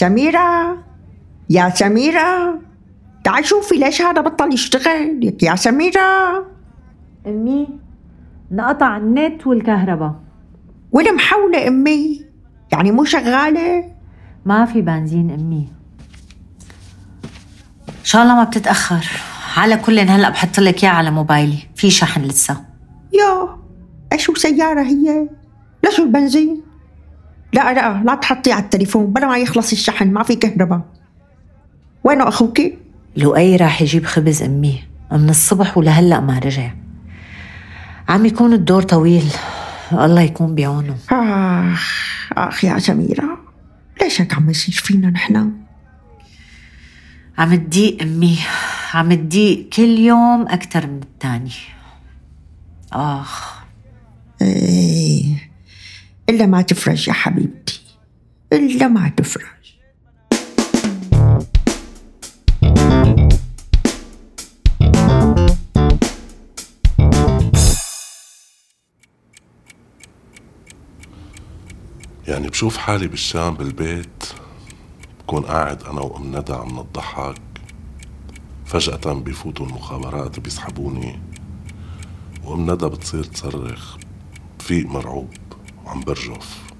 سميرة يا سميرة تعي شوفي ليش هذا بطل يشتغل. يا سميرة. أمي انقطع النت والكهرباء. وين محولة أمي؟ يعني مو شغالة؟ ما في بنزين أمي. إن شاء الله ما بتتأخر. على كل هلأ بحط لك إياه على موبايلي. في شحن لسه. يا إيش سيارة هي؟ ليش البنزين؟ لا لا لا تحطي على التليفون بلا ما يخلص الشحن ما في كهرباء. وينه أخوك لؤي راح يجيب خبز أمي من الصبح ولهلأ ما رجع. عم يكون الدور طويل الله يكون بعونه. آخ آخ يا سميرة ليش هيك عم يصير فينا نحن؟ عم تضيق أمي عم تضيق كل يوم أكتر من التاني. آخ. إيه. إلا ما تفرج يا حبيبتي. إلا ما تفرج. يعني بشوف حالي بالشام بالبيت بكون قاعد أنا وأم ندى عم نضحك فجأة بيفوتوا المخابرات بيسحبوني وأم ندى بتصير تصرخ فيق مرعوب. وعم برجف.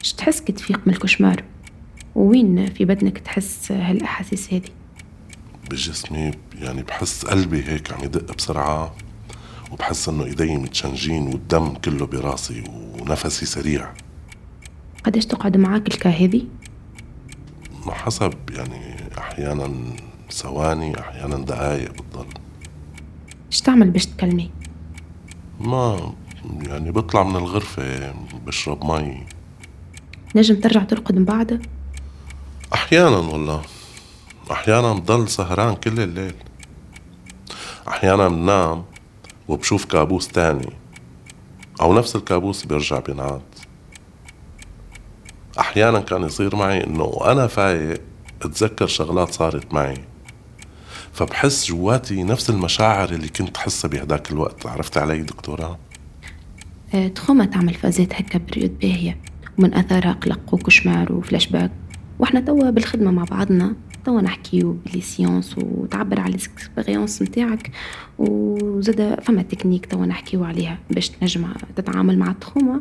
مش تحس كتفيق من الكشمار؟ وين في بدنك تحس هالأحاسيس هذه بجسمي يعني بحس قلبي هيك عم يدق بسرعة وبحس إنه إيدي متشنجين والدم كله براسي ونفسي سريع. قديش تقعد معك الكاهذي؟ ما حسب يعني أحيانا ثواني أحيانا دقايق بتضل إيش تعمل باش تكلمي؟ ما يعني بطلع من الغرفة بشرب مي. نجم ترجع ترقد من بعدها؟ أحيانا والله. أحيانا بضل سهران كل الليل. أحيانا بنام وبشوف كابوس تاني أو نفس الكابوس بيرجع بينعاد. أحيانا كان يصير معي إنه وأنا فايق أتذكر شغلات صارت معي. فبحس جواتي نفس المشاعر اللي كنت حسها بهداك الوقت. عرفت علي دكتورة؟ آه، trauma تعمل فازات هكا période باهية. ومن أثارها قلق و cauchemar و flashback. وإحنا توا بالخدمة مع بعضنا توا نحكيو ب les séances وتعبر على ال expérience نتاعك. وزاد فما تكنيك توا نحكيو عليها باش تنجم تتعامل مع ال trauma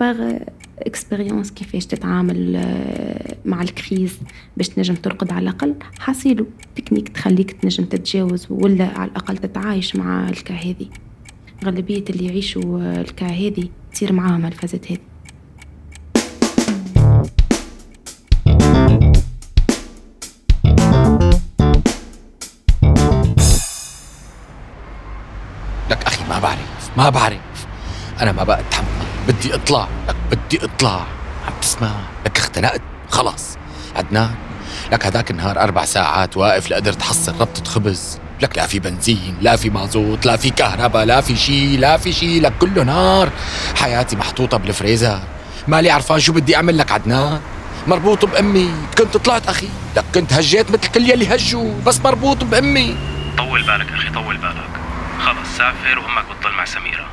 par expérience كيفاش تتعامل آه، مع ال crise باش تنجم ترقد على الأقل. حاصيلو تكنيك تخليك تنجم تتجاوز ولا على الأقل تتعايش مع ال cas هذي غالبية اللي يعيشوا ال cas هذي تصير معاهم الفازات هذه. لك أخي ما بعرف ما بعرف. أنا ما بقى أتحمل بدي اطلع لك بدي اطلع عم تسمع؟ لك اختنقت خلص عدنان لك هذاك النهار أربع ساعات واقف لقدر تحصل ربطة خبز. لك لا في بنزين لا في مازوت لا في كهرباء لا في شي لا في شي لك كله نار. حياتي محطوطة بالفريزر. مالي عرفان شو بدي أعمل لك عدنان؟ مربوط بأمي. كنت طلعت أخي. لك كنت هجيت مثل كل يلي هجوا. بس مربوط بأمي. طول بالك أخي طول بالك. خلص سافر وأمك بتضل مع سميرة.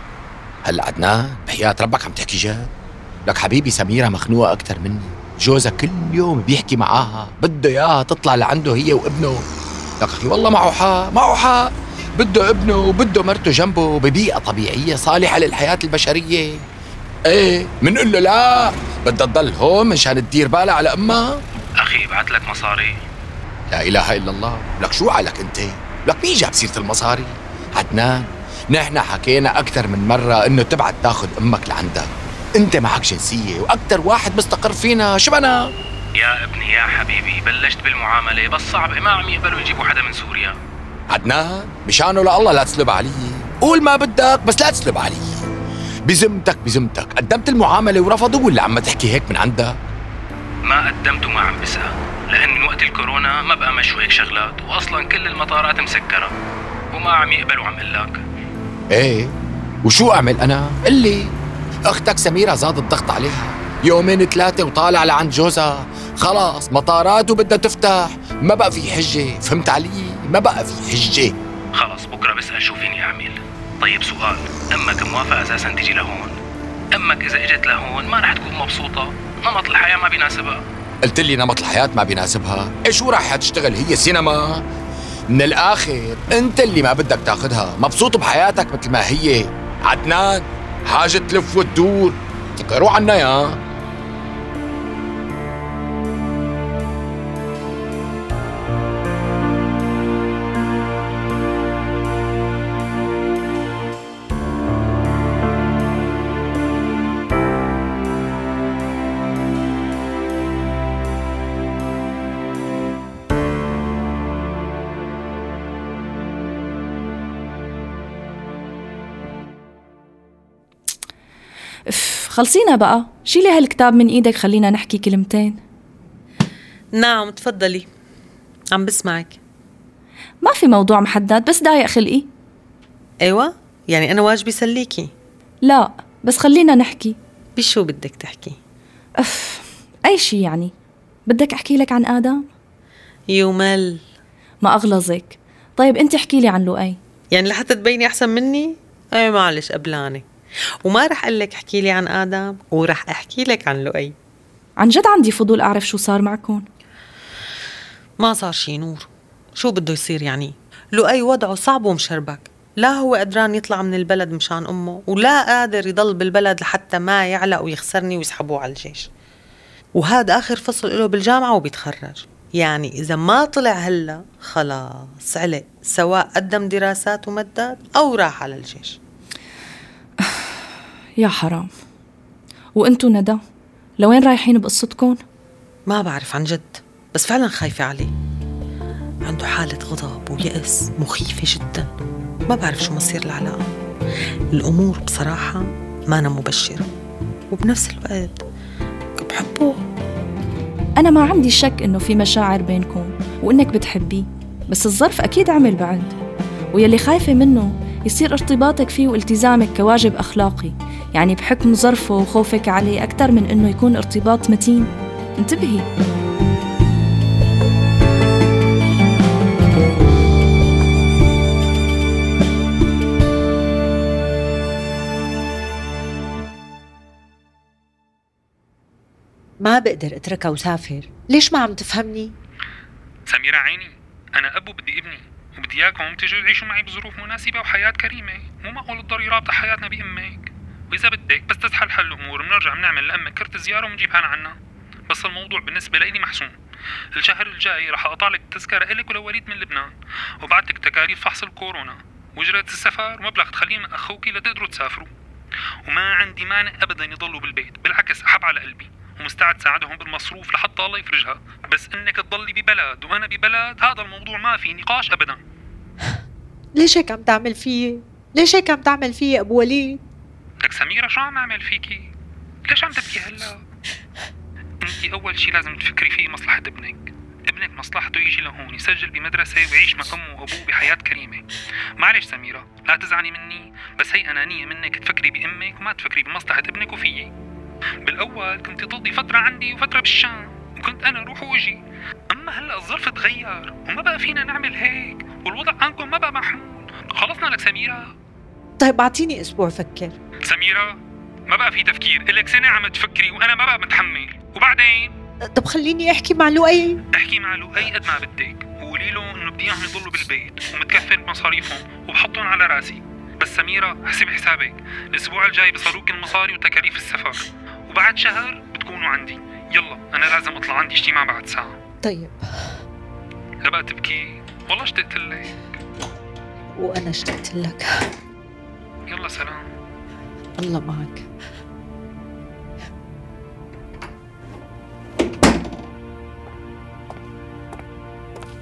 هلا عدنان بحياة ربك عم تحكي جد. لك حبيبي سميرة مخنوقة أكتر مني. جوزها كل يوم بيحكي معاها. بده إياها تطلع لعنده هي وابنه. لك أخي والله معه حق معه حق بده ابنه وبده مرته جنبه ببيئة طبيعية صالحة للحياة البشرية. إيه منقول له لا بدها تضل هون مشان تدير بالها على أمها. أخي بعت لك مصاري. لا إله إلا الله. لك شو علك أنت؟ لك مين جاب سيرة المصاري؟ عدنان. نحن حكينا أكثر من مرة إنه تبعت تاخذ أمك لعندك. أنت معك جنسية وأكثر واحد مستقر فينا. شبنا يا ابني يا حبيبي بلشت بالمعاملة. بس صعب ما عم يقبلوا يجيبوا حدا من سوريا. عدنان مشانه؟ لله لا تسلب علي. قول ما بدك بس لا تسلب علي. بذمتك بذمتك قدمت المعاملة ورفضوا؟ ولا عم تحكي هيك من عندك؟ ما قدمت وما عم بسأل. لأن من وقت الكورونا ما بقى مشوا هيك شغلات وأصلا كل المطارات مسكرة. وما عم يقبلوا عم قلاك إيه؟ وشو أعمل أنا؟ قلي أختك سميرة زاد الضغط عليها. يومين ثلاثة وطالع لعند جوزها. خلاص مطارات وبدها تفتح. ما بقى في حجة. فهمت علي؟ ما بقى في حجة. خلص بكرة بسأل شو فيني أعمل. طيب سؤال. أمك موافقة أساسا تجي لهون؟ أمك إذا إجت لهون ما رح تكون مبسوطة؟ نمط الحياة ما بيناسبها. قلت لي نمط الحياة ما بيناسبها. إيش شو راح تشتغل؟ هي سينما؟ من الآخر أنت اللي ما بدك تاخذها مبسوط بحياتك مثل ما هي. عدنان حاجة تلف وتدور. تكروا عنا يا. خلصينا بقى. شيلي هالكتاب من إيدك خلينا نحكي كلمتين. نعم تفضلي. عم بسمعك. ما في موضوع محدد بس ضايق خلقي. أيوه يعني أنا واجبي سليكي. لا بس خلينا نحكي. بشو بدك تحكي؟ أف أي شي يعني. بدك أحكي لك عن آدم؟ يومل ما أغلظك. طيب أنت احكي لي عن لؤي يعني لحتى تبيني أحسن مني؟ أي معلش قبلاني وما رح أقول لك أحكي لي عن آدم ورح أحكي لك عن لؤي. عن جد عندي فضول أعرف شو صار معكم. ما صار شي نور. شو بده يصير يعني؟ لؤي وضعه صعب ومشربك. لا هو قدران يطلع من البلد مشان أمه ولا قادر يضل بالبلد لحتى ما يعلق ويخسرني ويسحبوه على الجيش. وهذا آخر فصل له بالجامعة وبيتخرج. يعني إذا ما طلع هلا خلاص علق سواء قدم دراسات ومدد أو راح على الجيش. يا حرام. وانتو ندى لوين رايحين بقصتكم؟ ما بعرف عن جد بس فعلا خايفة عليه عنده حالة غضب ويأس مخيفة جدا. ما بعرف شو مصير العلاقة. الأمور بصراحة ما أنا مبشرة. وبنفس الوقت بحبه. أنا ما عندي شك إنه في مشاعر بينكم وإنك بتحبيه بس الظرف أكيد عمل بعد. ويلي خايفة منه يصير ارتباطك فيه والتزامك كواجب أخلاقي. يعني بحكم ظرفه وخوفك عليه أكثر من إنه يكون ارتباط متين. انتبهي. ما بقدر اتركها وسافر. ليش ما عم تفهمني؟ سميرة عيني أنا أب وبدي ابني. وبدي إياكم تجوا تعيشوا معي بظروف مناسبة وحياة كريمة. مو معقول تضلوا رابطة حياتنا بأمك وإذا بدك بس تتحل حل الأمور بنرجع بنعمل لأمك كرت زيارة ونجيبها لعنا بس الموضوع بالنسبة لإلي محسوم. الشهر الجاي رح أقطع لك التذكرة إلك ولوليد من لبنان. وبعت لك تكاليف فحص الكورونا. وجرة السفر ومبلغ تخليه من أخوكي لتقدروا تسافروا. وما عندي مانع أبدا يضلوا بالبيت بالعكس أحب على قلبي. ومستعد ساعدهم بالمصروف لحتى الله يفرجها. بس إنك تضلي ببلد وأنا ببلد هذا الموضوع ما في نقاش ابدا. ليش هيك عم تعمل فيي ليش هيك عم تعمل فيي أبو وليد؟ لك سميرة شو عم أعمل فيكي ليش عم تبكي هلا؟ انت أول شي لازم تفكري فيه مصلحة ابنك. ابنك مصلحته يجي لهون يسجل بمدرسة ويعيش مع أمه وأبوه بحياة كريمة. معلش سميرة لا تزعلي مني بس هي أنانية منك تفكري بأمك وما تفكري بمصلحة ابنك وفيي بالأول كنت تقضي فترة عندي وفترة بالشام وكنت أنا أروح وأجي. أما هلأ الظرف تغير وما بقى فينا نعمل هيك والوضع عنكم ما بقى محمول خلصنا لك سميرة. طيب أعطيني أسبوع فكر. سميرة ما بقى في تفكير إلك سنة عم تفكري وأنا ما بقى متحمل. وبعدين؟ طب خليني أحكي مع لؤي. أحكي مع لؤي قد ما بدك. وقولي له إنه بدي إياهم يضلوا بالبيت ومتكفل بمصاريفهم وبحطهم على رأسي. بس سميرة حسب حسابك الأسبوع الجاي بصاروك المصاري وتكاليف السفر. وبعد شهر بتكونوا عندي. يلا أنا لازم أطلع عندي اجتماع بعد ساعة. طيب. لا بقى تبكي والله اشتقت لك. وأنا اشتقت لك. يلا سلام. الله معك.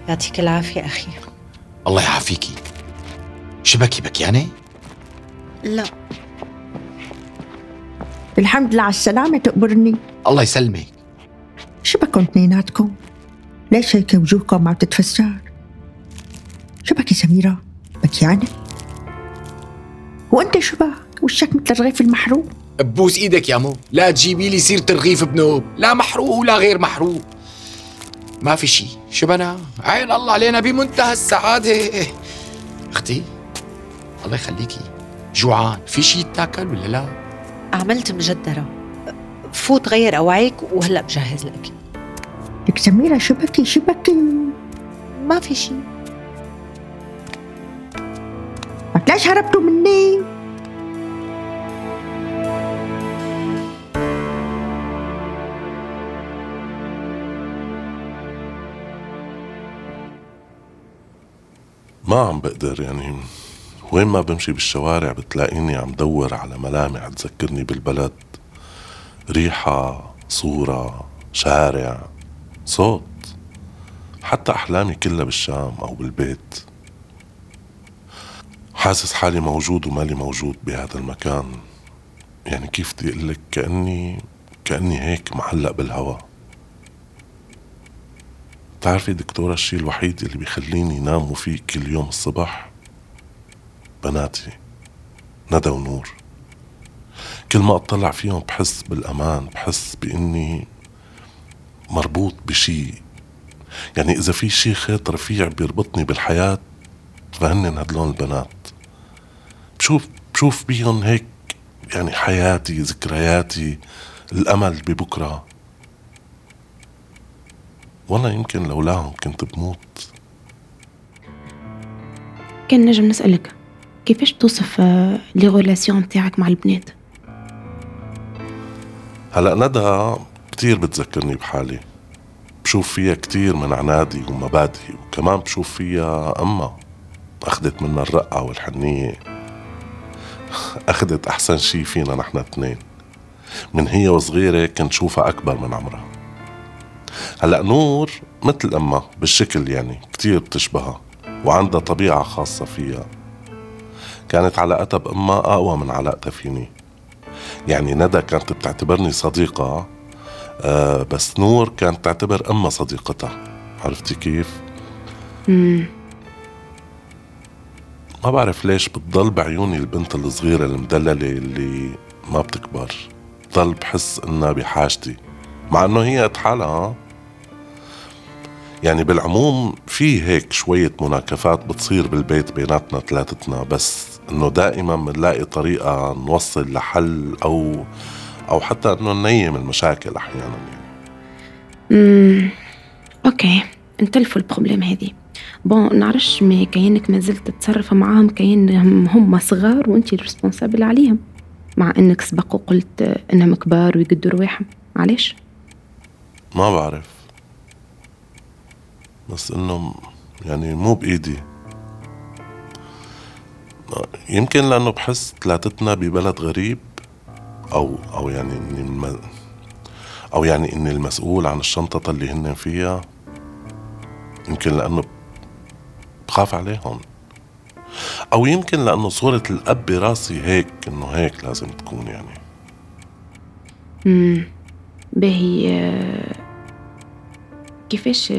يعطيك العافية أخي. الله يعافيكي. شبكي بكيانة؟ لا. الحمد لله على السلامة تقبرني. الله يسلمك. شو بكم اثنيناتكم؟ ليش هيك وجوهكم عم تتفسر؟ شو بك يا سميرة؟ بكيانة؟ وأنت شو بك؟ وشك مثل الرغيف المحروق؟ ببوس إيدك يا مو. لا تجيبي لي سيرة رغيف بنوب. لا محروق ولا غير محروق. ما في شي. شبنا عين الله علينا بمنتهى السعادة. أختي الله يخليكي جوعان. في شي يتاكل ولا لا؟ عملت مجدرة. فوت غير أوعيك وهلأ بجهز لك. لك سميرة شو بكي؟ شو بكي؟ ما في شي. لك ليش هربتوا مني؟ ما عم بقدر يعني. وين ما بمشي بالشوارع بتلاقيني عم دور على ملامح تذكرني بالبلد. ريحة صورة شارع صوت. حتى أحلامي كلها بالشام أو بالبيت. حاسس حالي موجود ومالي موجود بهذا المكان. يعني كيف بدي أقول لك؟ كأني كأني هيك معلق بالهوا. بتعرفي دكتورة الشيء الوحيد اللي بيخليني نام وفيق كل يوم الصبح بناتي ندى ونور. كل ما أطلع فيهم بحس بالأمان بحس بإني مربوط بشي. يعني إذا في شي خيط رفيع بيربطني بالحياة فهنن هدلون البنات. بشوف بشوف بيهم هيك يعني حياتي ذكرياتي الأمل ببكرة. والله يمكن لولاهم كنت بموت. كان نجم نسألك. كيفاش توصف آه، لي غولاسيون تاعك مع البنات؟ هلا ندى كتير بتذكرني بحالي. بشوف فيها كتير من عنادي ومبادئي وكمان بشوف فيها أما أخدت منا الرقة والحنية. أخدت أحسن شي فينا نحن اثنين. من هي وصغيرة كنت شوفها أكبر من عمرها. هلا نور مثل أمها بالشكل يعني كتير بتشبهها وعندها طبيعة خاصة فيها. كانت علاقتها بأمها أقوى من علاقتها فيني يعني ندى كانت بتعتبرني صديقة آه بس نور كانت تعتبر أمها صديقتها عرفتي كيف؟ مم. ما بعرف ليش بتضل بعيوني البنت الصغيرة المدللة اللي ما بتكبر بضل بحس إنها بحاجتي مع إنه هي قد حالها يعني بالعموم في هيك شوية مناكفات بتصير بالبيت بيناتنا ثلاثتنا بس إنه دائما بنلاقي طريقة نوصل لحل أو أو حتى إنه ننيم المشاكل أحيانا يعني. مم. Okay. نتلفوا ال problème هذه. Bon نعرفش mais كأنك ما زلت تتصرف معاهم كأنهم هم صغار وأنت ال responsable عليهم. مع إنك سبق وقلت إنهم كبار ويقدوا رواحهم. علاش ما بعرف. بس انه يعني مو بإيدي. يمكن لأنه بحس ثلاثتنا ببلد غريب أو أو يعني اني. أو يعني اني المسؤول عن الشنطة اللي هن فيها يمكن لأنه بخاف عليهم. أو يمكن لأنه صورة الأب براسي هيك إنه هيك لازم تكون يعني. امم باهي آه، كيفاش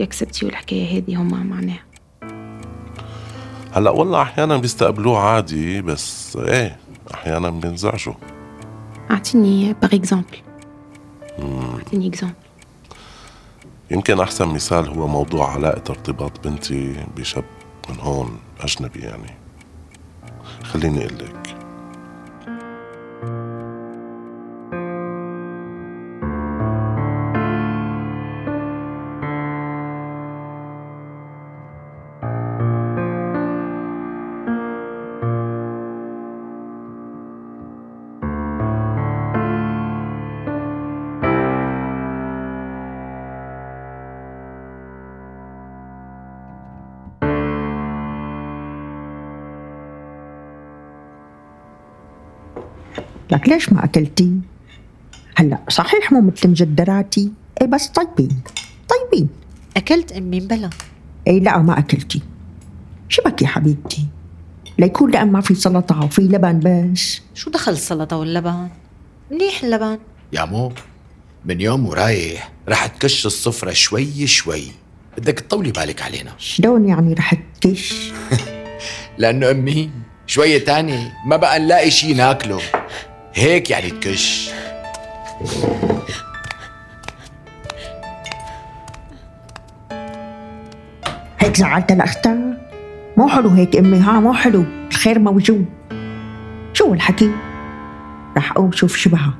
يكسبتيو الحكاية هذه؟ هما معناها هلا والله أحيانا بيستقبلوه عادي بس إيه أحيانا بينزعجوا. أعطيني par exemple أعطيني exemple يمكن أحسن مثال هو موضوع علاقة ارتباط بنتي بشاب من هون أجنبي يعني. خليني أقول لك. لك ليش ما أكلتي؟ هلأ صحيح مو مثل مجدراتي إيه بس طيبين طيبين. أكلت أمي بلا؟ إيه لا ما أكلتي. شو بك يا حبيبتي؟ ليكون لأن ما في سلطة وفي لبن بس. شو دخل السلطة واللبن؟ منيح اللبن. يا مو من يوم ورايح رح تكش الصفرة شوي شوي. بدك تطولي بالك علينا. شلون يعني رح تكش؟ لأنه أمي شوية تاني ما بقى نلاقي شي ناكله. هيك يعني تكش. هيك زعلت الأختها؟ مو حلو هيك أمي ها مو حلو. الخير موجود. شو الحكي؟ رح أقوم شوف شبهها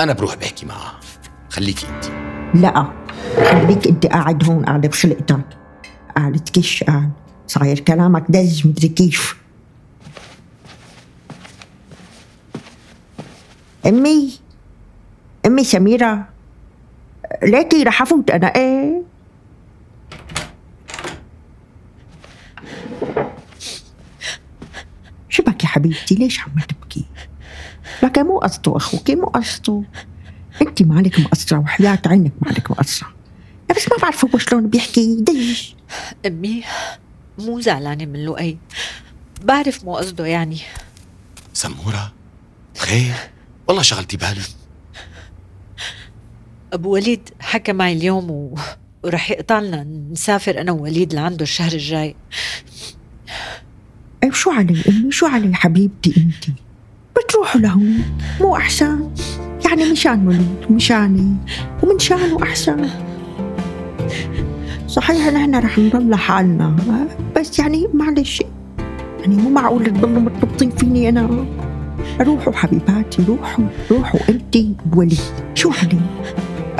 أنا بروح بحكي معها. خليكي أنت. لا خليك أنت قاعد هون قاعد بخلقتك. قاعد تكش قاعد. صاير كلامك دز مدري كيف. أمي أمي سميرة. ليكي رح افوت أنا. إيه؟ شو بك يا حبيبتي ليش عم تبكي؟ لك مو قصده أخوك مو قصده انت مالك مقصرة وحياة عينك مالك مقصرة. بس ما بعرف هو شلون بيحكي. دش أمي مو زعلانة من لؤي. بعرف مو قصده يعني. سمورة خير والله شغلتي بالي أبو وليد حكى معي اليوم و... ورح يقطع لنا نسافر أنا ووليد لعنده الشهر الجاي. إيه شو علي؟ امي شو علي حبيبتي انت بتروحوا لهون؟ مو أحسن؟ يعني مشان وليد مشاني. ومن شانه أحسن. صحيح نحن رح نضل لحالنا بس يعني معلش يعني مو معقول تضلوا مرتبطين فيني أنا. روحوا حبيباتي روحوا روحوا انت بوليد شو علي؟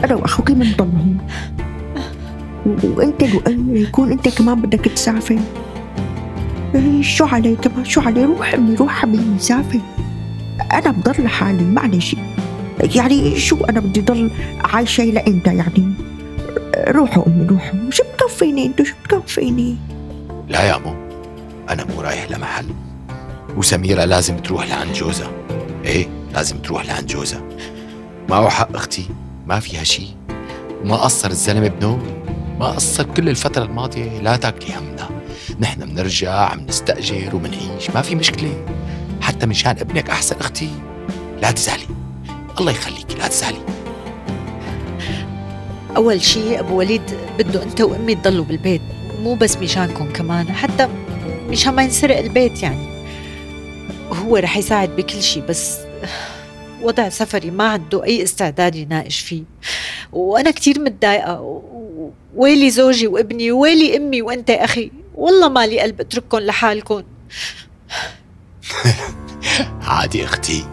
أنا واخوك بنضل هون و- وانت يكون أنت كمان بدك تسافر. إيه، شو علي كمان؟ شو علي؟ روح أمي روح حبيبي سافر. أنا بضل لحالي معلش. يعني شو أنا بدي ضل عايشة لامتى يعني؟ روحوا أمي روحوا. شو بكفيني انتو شو بكفيني لا يا مو أنا مو رايح لمحل. وسميرة لازم تروح لعند جوزها. إيه؟ لازم تروح لعند جوزها. معه حق أختي؟ ما فيها شي. وما قصر الزلمة بنو ما قصر كل الفترة الماضية لا تاكلي همنا. نحن بنرجع عم نستأجر وبنعيش ما في مشكلة. حتى مشان ابنك أحسن أختي. لا تزعلي. الله يخليكي لا تزعلي. أول شيء أبو وليد بده أنت وأمي تضلوا بالبيت. مو بس مشانكم كمان حتى مشان ما ينسرق البيت يعني. هو رح يساعد بكل شيء بس وضع سفري ما عنده أي استعداد يناقش فيه. وأنا كتير متضايقة ويلي زوجي وابني ويلي أمي وأنت أخي. والله مالي قلب اترككم لحالكم عادي أختي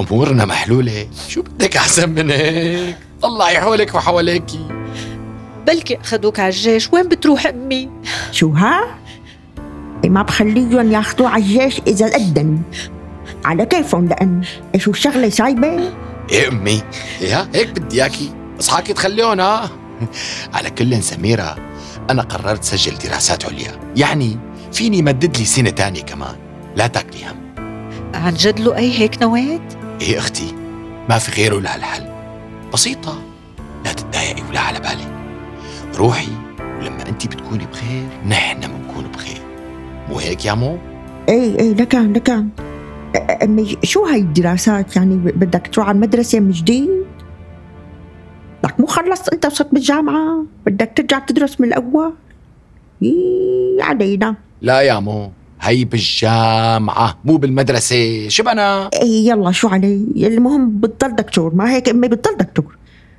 أمورنا محلولة. شو بدك أحسن من هيك الله يحولك وحواليكي. بلكي أخذوك على الجيش. وين بتروح أمي؟ شو ها؟ إيه ما بخليهم ياخذوه على الجيش إذا قدموا على كيفهم؟ لأن شو الشغلة سايبة؟ إيه أمي. يا هيك بدي إياكي. اصحاكي تخليهم ها؟ على كل سميرة أنا قررت سجل دراسات عليا. يعني فيني مدد لي سنة تانية كمان. لا تاكلي هم. عن جد لؤي هيك نويت؟ إيه أختي. ما في غيره لهالحل بسيطة. لا تتضايقي ولا على بالك. روحي ولما انت بتكوني بخير نحن بخير مو هيك يا مو؟ إيه إيه لكان لكان. أمي شو هاي الدراسات؟ يعني بدك تروح على المدرسة من جديد؟ لك مو خلصت أنت وصرت بالجامعة بدك ترجع تدرس من الأول؟ إيه علينا. لا يا مو هي بالجامعة مو بالمدرسة. شبنا إيه يلا شو علي؟ المهم بتضل دكتور. ما هيك أمي بتضل دكتور.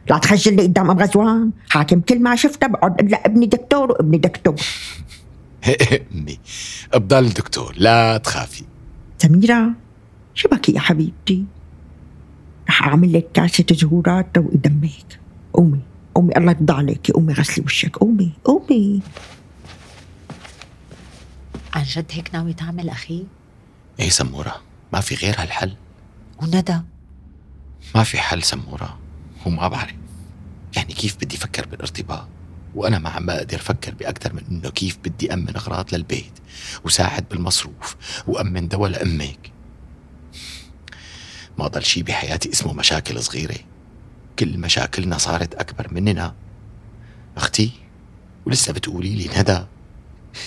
لا تخجلني قدام أم غزوان. حاكم كل ما شفته بقعد إلا ابني دكتور وابني دكتور. امي بضل دكتور لا تخافي. سميرة شو بكي يا حبيبتي؟ رح أعمل لك كاسة زهورات روقي دمك. قومي قومي الله يرضى عليكي. قومي غسلي وشك. قومي قومي. عن جد هيك ناوي تعمل أخي؟ إيه سمورة ما في غير هالحل. وندى؟ ما في حل سمورة وما بعرف. يعني كيف بدي أفكر بالارتباط؟ وأنا ما عم بقدر أفكر بأكثر من إنه كيف بدي أمن أغراض للبيت وساعد بالمصروف وأمن دواء لأمك. ما ضل شي بحياتي اسمه مشاكل صغيرة. كل مشاكلنا صارت أكبر مننا. أختي ولسه بتقولي لي ندى.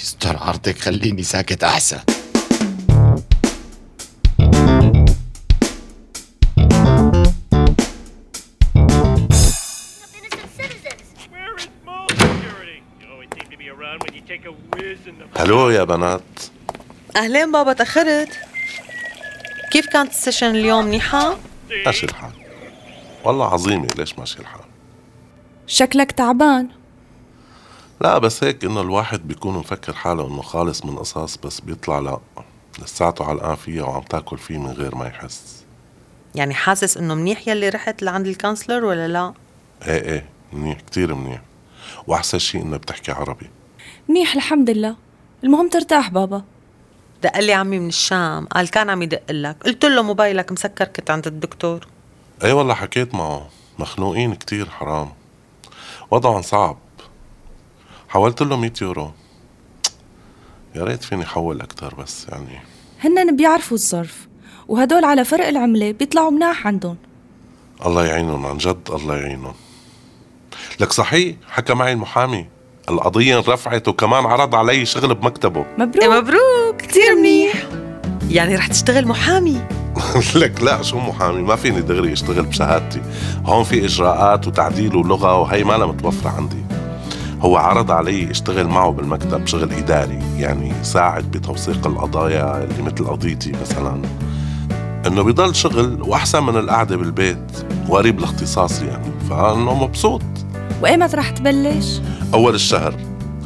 استر عرضك خليني ساكت أحسن. هلو يا بنات. أهلين بابا تأخرت؟ كيف كانت ال session اليوم؟ منيحه ماشي الحال. والله عظيمة. ليش ماشي الحال؟ شكلك تعبان. لا بس هيك إنه الواحد بيكون مفكر حاله إنه خالص من قصص بس بيطلع لا. لساته علقان فيها وعم تاكل فيه من غير ما يحس. يعني حاسس إنه منيح يلي رحت لعند ال counselor ولا لا؟ إيه إيه. منيح. كتير منيح. وأحسن شيء إنه بتحكي عربي. منيح الحمد لله. المهم ترتاح بابا. دق لي عمي من الشام. قال كان عم يدق لك. قلت له موبايلك مسكر كنت عند الدكتور. إيه والله حكيت معه. مخنوقين كتير حرام. وضعهم صعب. حولت له 100 يورو. يا ريت فيني حول أكثر بس يعني. هنن بيعرفوا الظرف وهدول على فرق العملة بيطلعوا مناح عندهم. الله يعينهم عن جد الله يعينهم. لك صحيح حكى معي المحامي. القضية انرفعت وكمان عرض علي شغل بمكتبه. مبروك. إيه مبروك. كتير منيح. يعني رح تشتغل محامي. لك لا شو محامي؟ ما فيني دغري اشتغل بشهادتي. هون في إجراءات وتعديل ولغة وهي ما متوفرة عندي. هو عرض علي اشتغل معه بالمكتب شغل إداري يعني ساعد بتوثيق القضايا اللي مثل قضيتي مثلا. إنه بضل شغل وأحسن من القعدة بالبيت وقريب لاختصاصي يعني. فإنه مبسوط. وإيمت رح تبلش؟ أول الشهر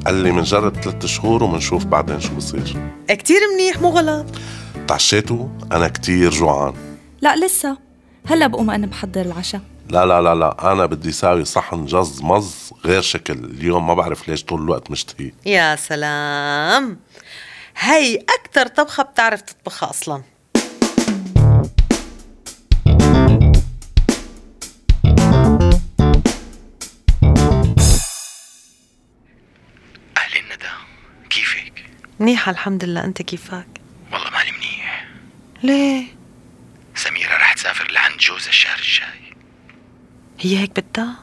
قال لي منجرب ثلاث شهور ومنشوف بعدين شو بصير. كتير منيح مو غلط. تعشيتوا أنا كتير جوعان. لا لسه. هلا بقوم أنا بحضر العشاء. لا لا لا لا أنا بدي ساوي صحن جز مز غير شكل. اليوم ما بعرف ليش طول الوقت مشتهي يا سلام. هي أكتر طبخة بتعرف تطبخها أصلا؟ منيحة الحمد لله أنت كيفك؟ والله مالي منيح ليه؟ سميرة رح تسافر لعند جوزها الشهر الجاي هي هيك بدها؟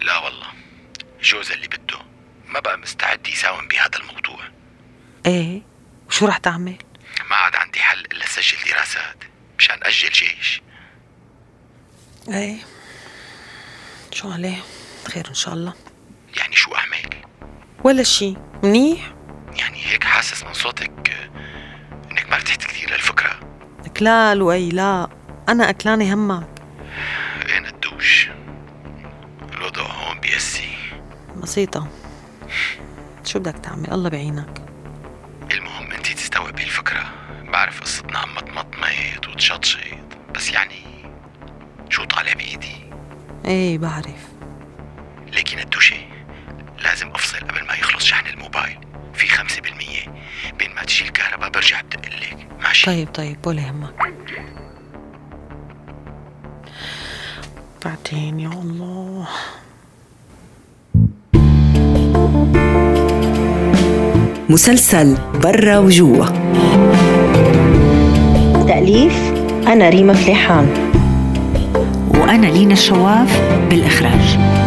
لا والله جوزها اللي بده ما بقى مستعد يساوم بهذا الموضوع إيه وشو رح تعمل؟ ما عاد عندي حل إلا سجل دراسات مشان أجل جيش إيه شو عليه؟ خير إن شاء الله يعني شو أعمل؟ ولا شي منيح؟ يعني هيك حاسس من صوتك إنك ما ارتحت كثير للفكرة. لك لا لؤي لا أنا أكلاني همك. إيه ندوش الوضع هون بيأسي بسيطة. شو بدك تعمل؟ الله بعينك. المهم أنت تستوعبي الفكرة. بعرف قصتنا عم مطمطمت وتشطشط بس يعني شو طالع بإيدي؟ إيه بعرف. ليكي ندوشة لازم أفصل قبل ما يخلص شحن الموبايل. في خمسة بالمية. بين ما تجي الكهرباء برجع بدقلك ماشي؟ طيب طيب ولا يهمك بعدين يا الله. مسلسل برا وجوا. تأليف أنا ريما فليحان. وأنا لينا الشواف بالإخراج.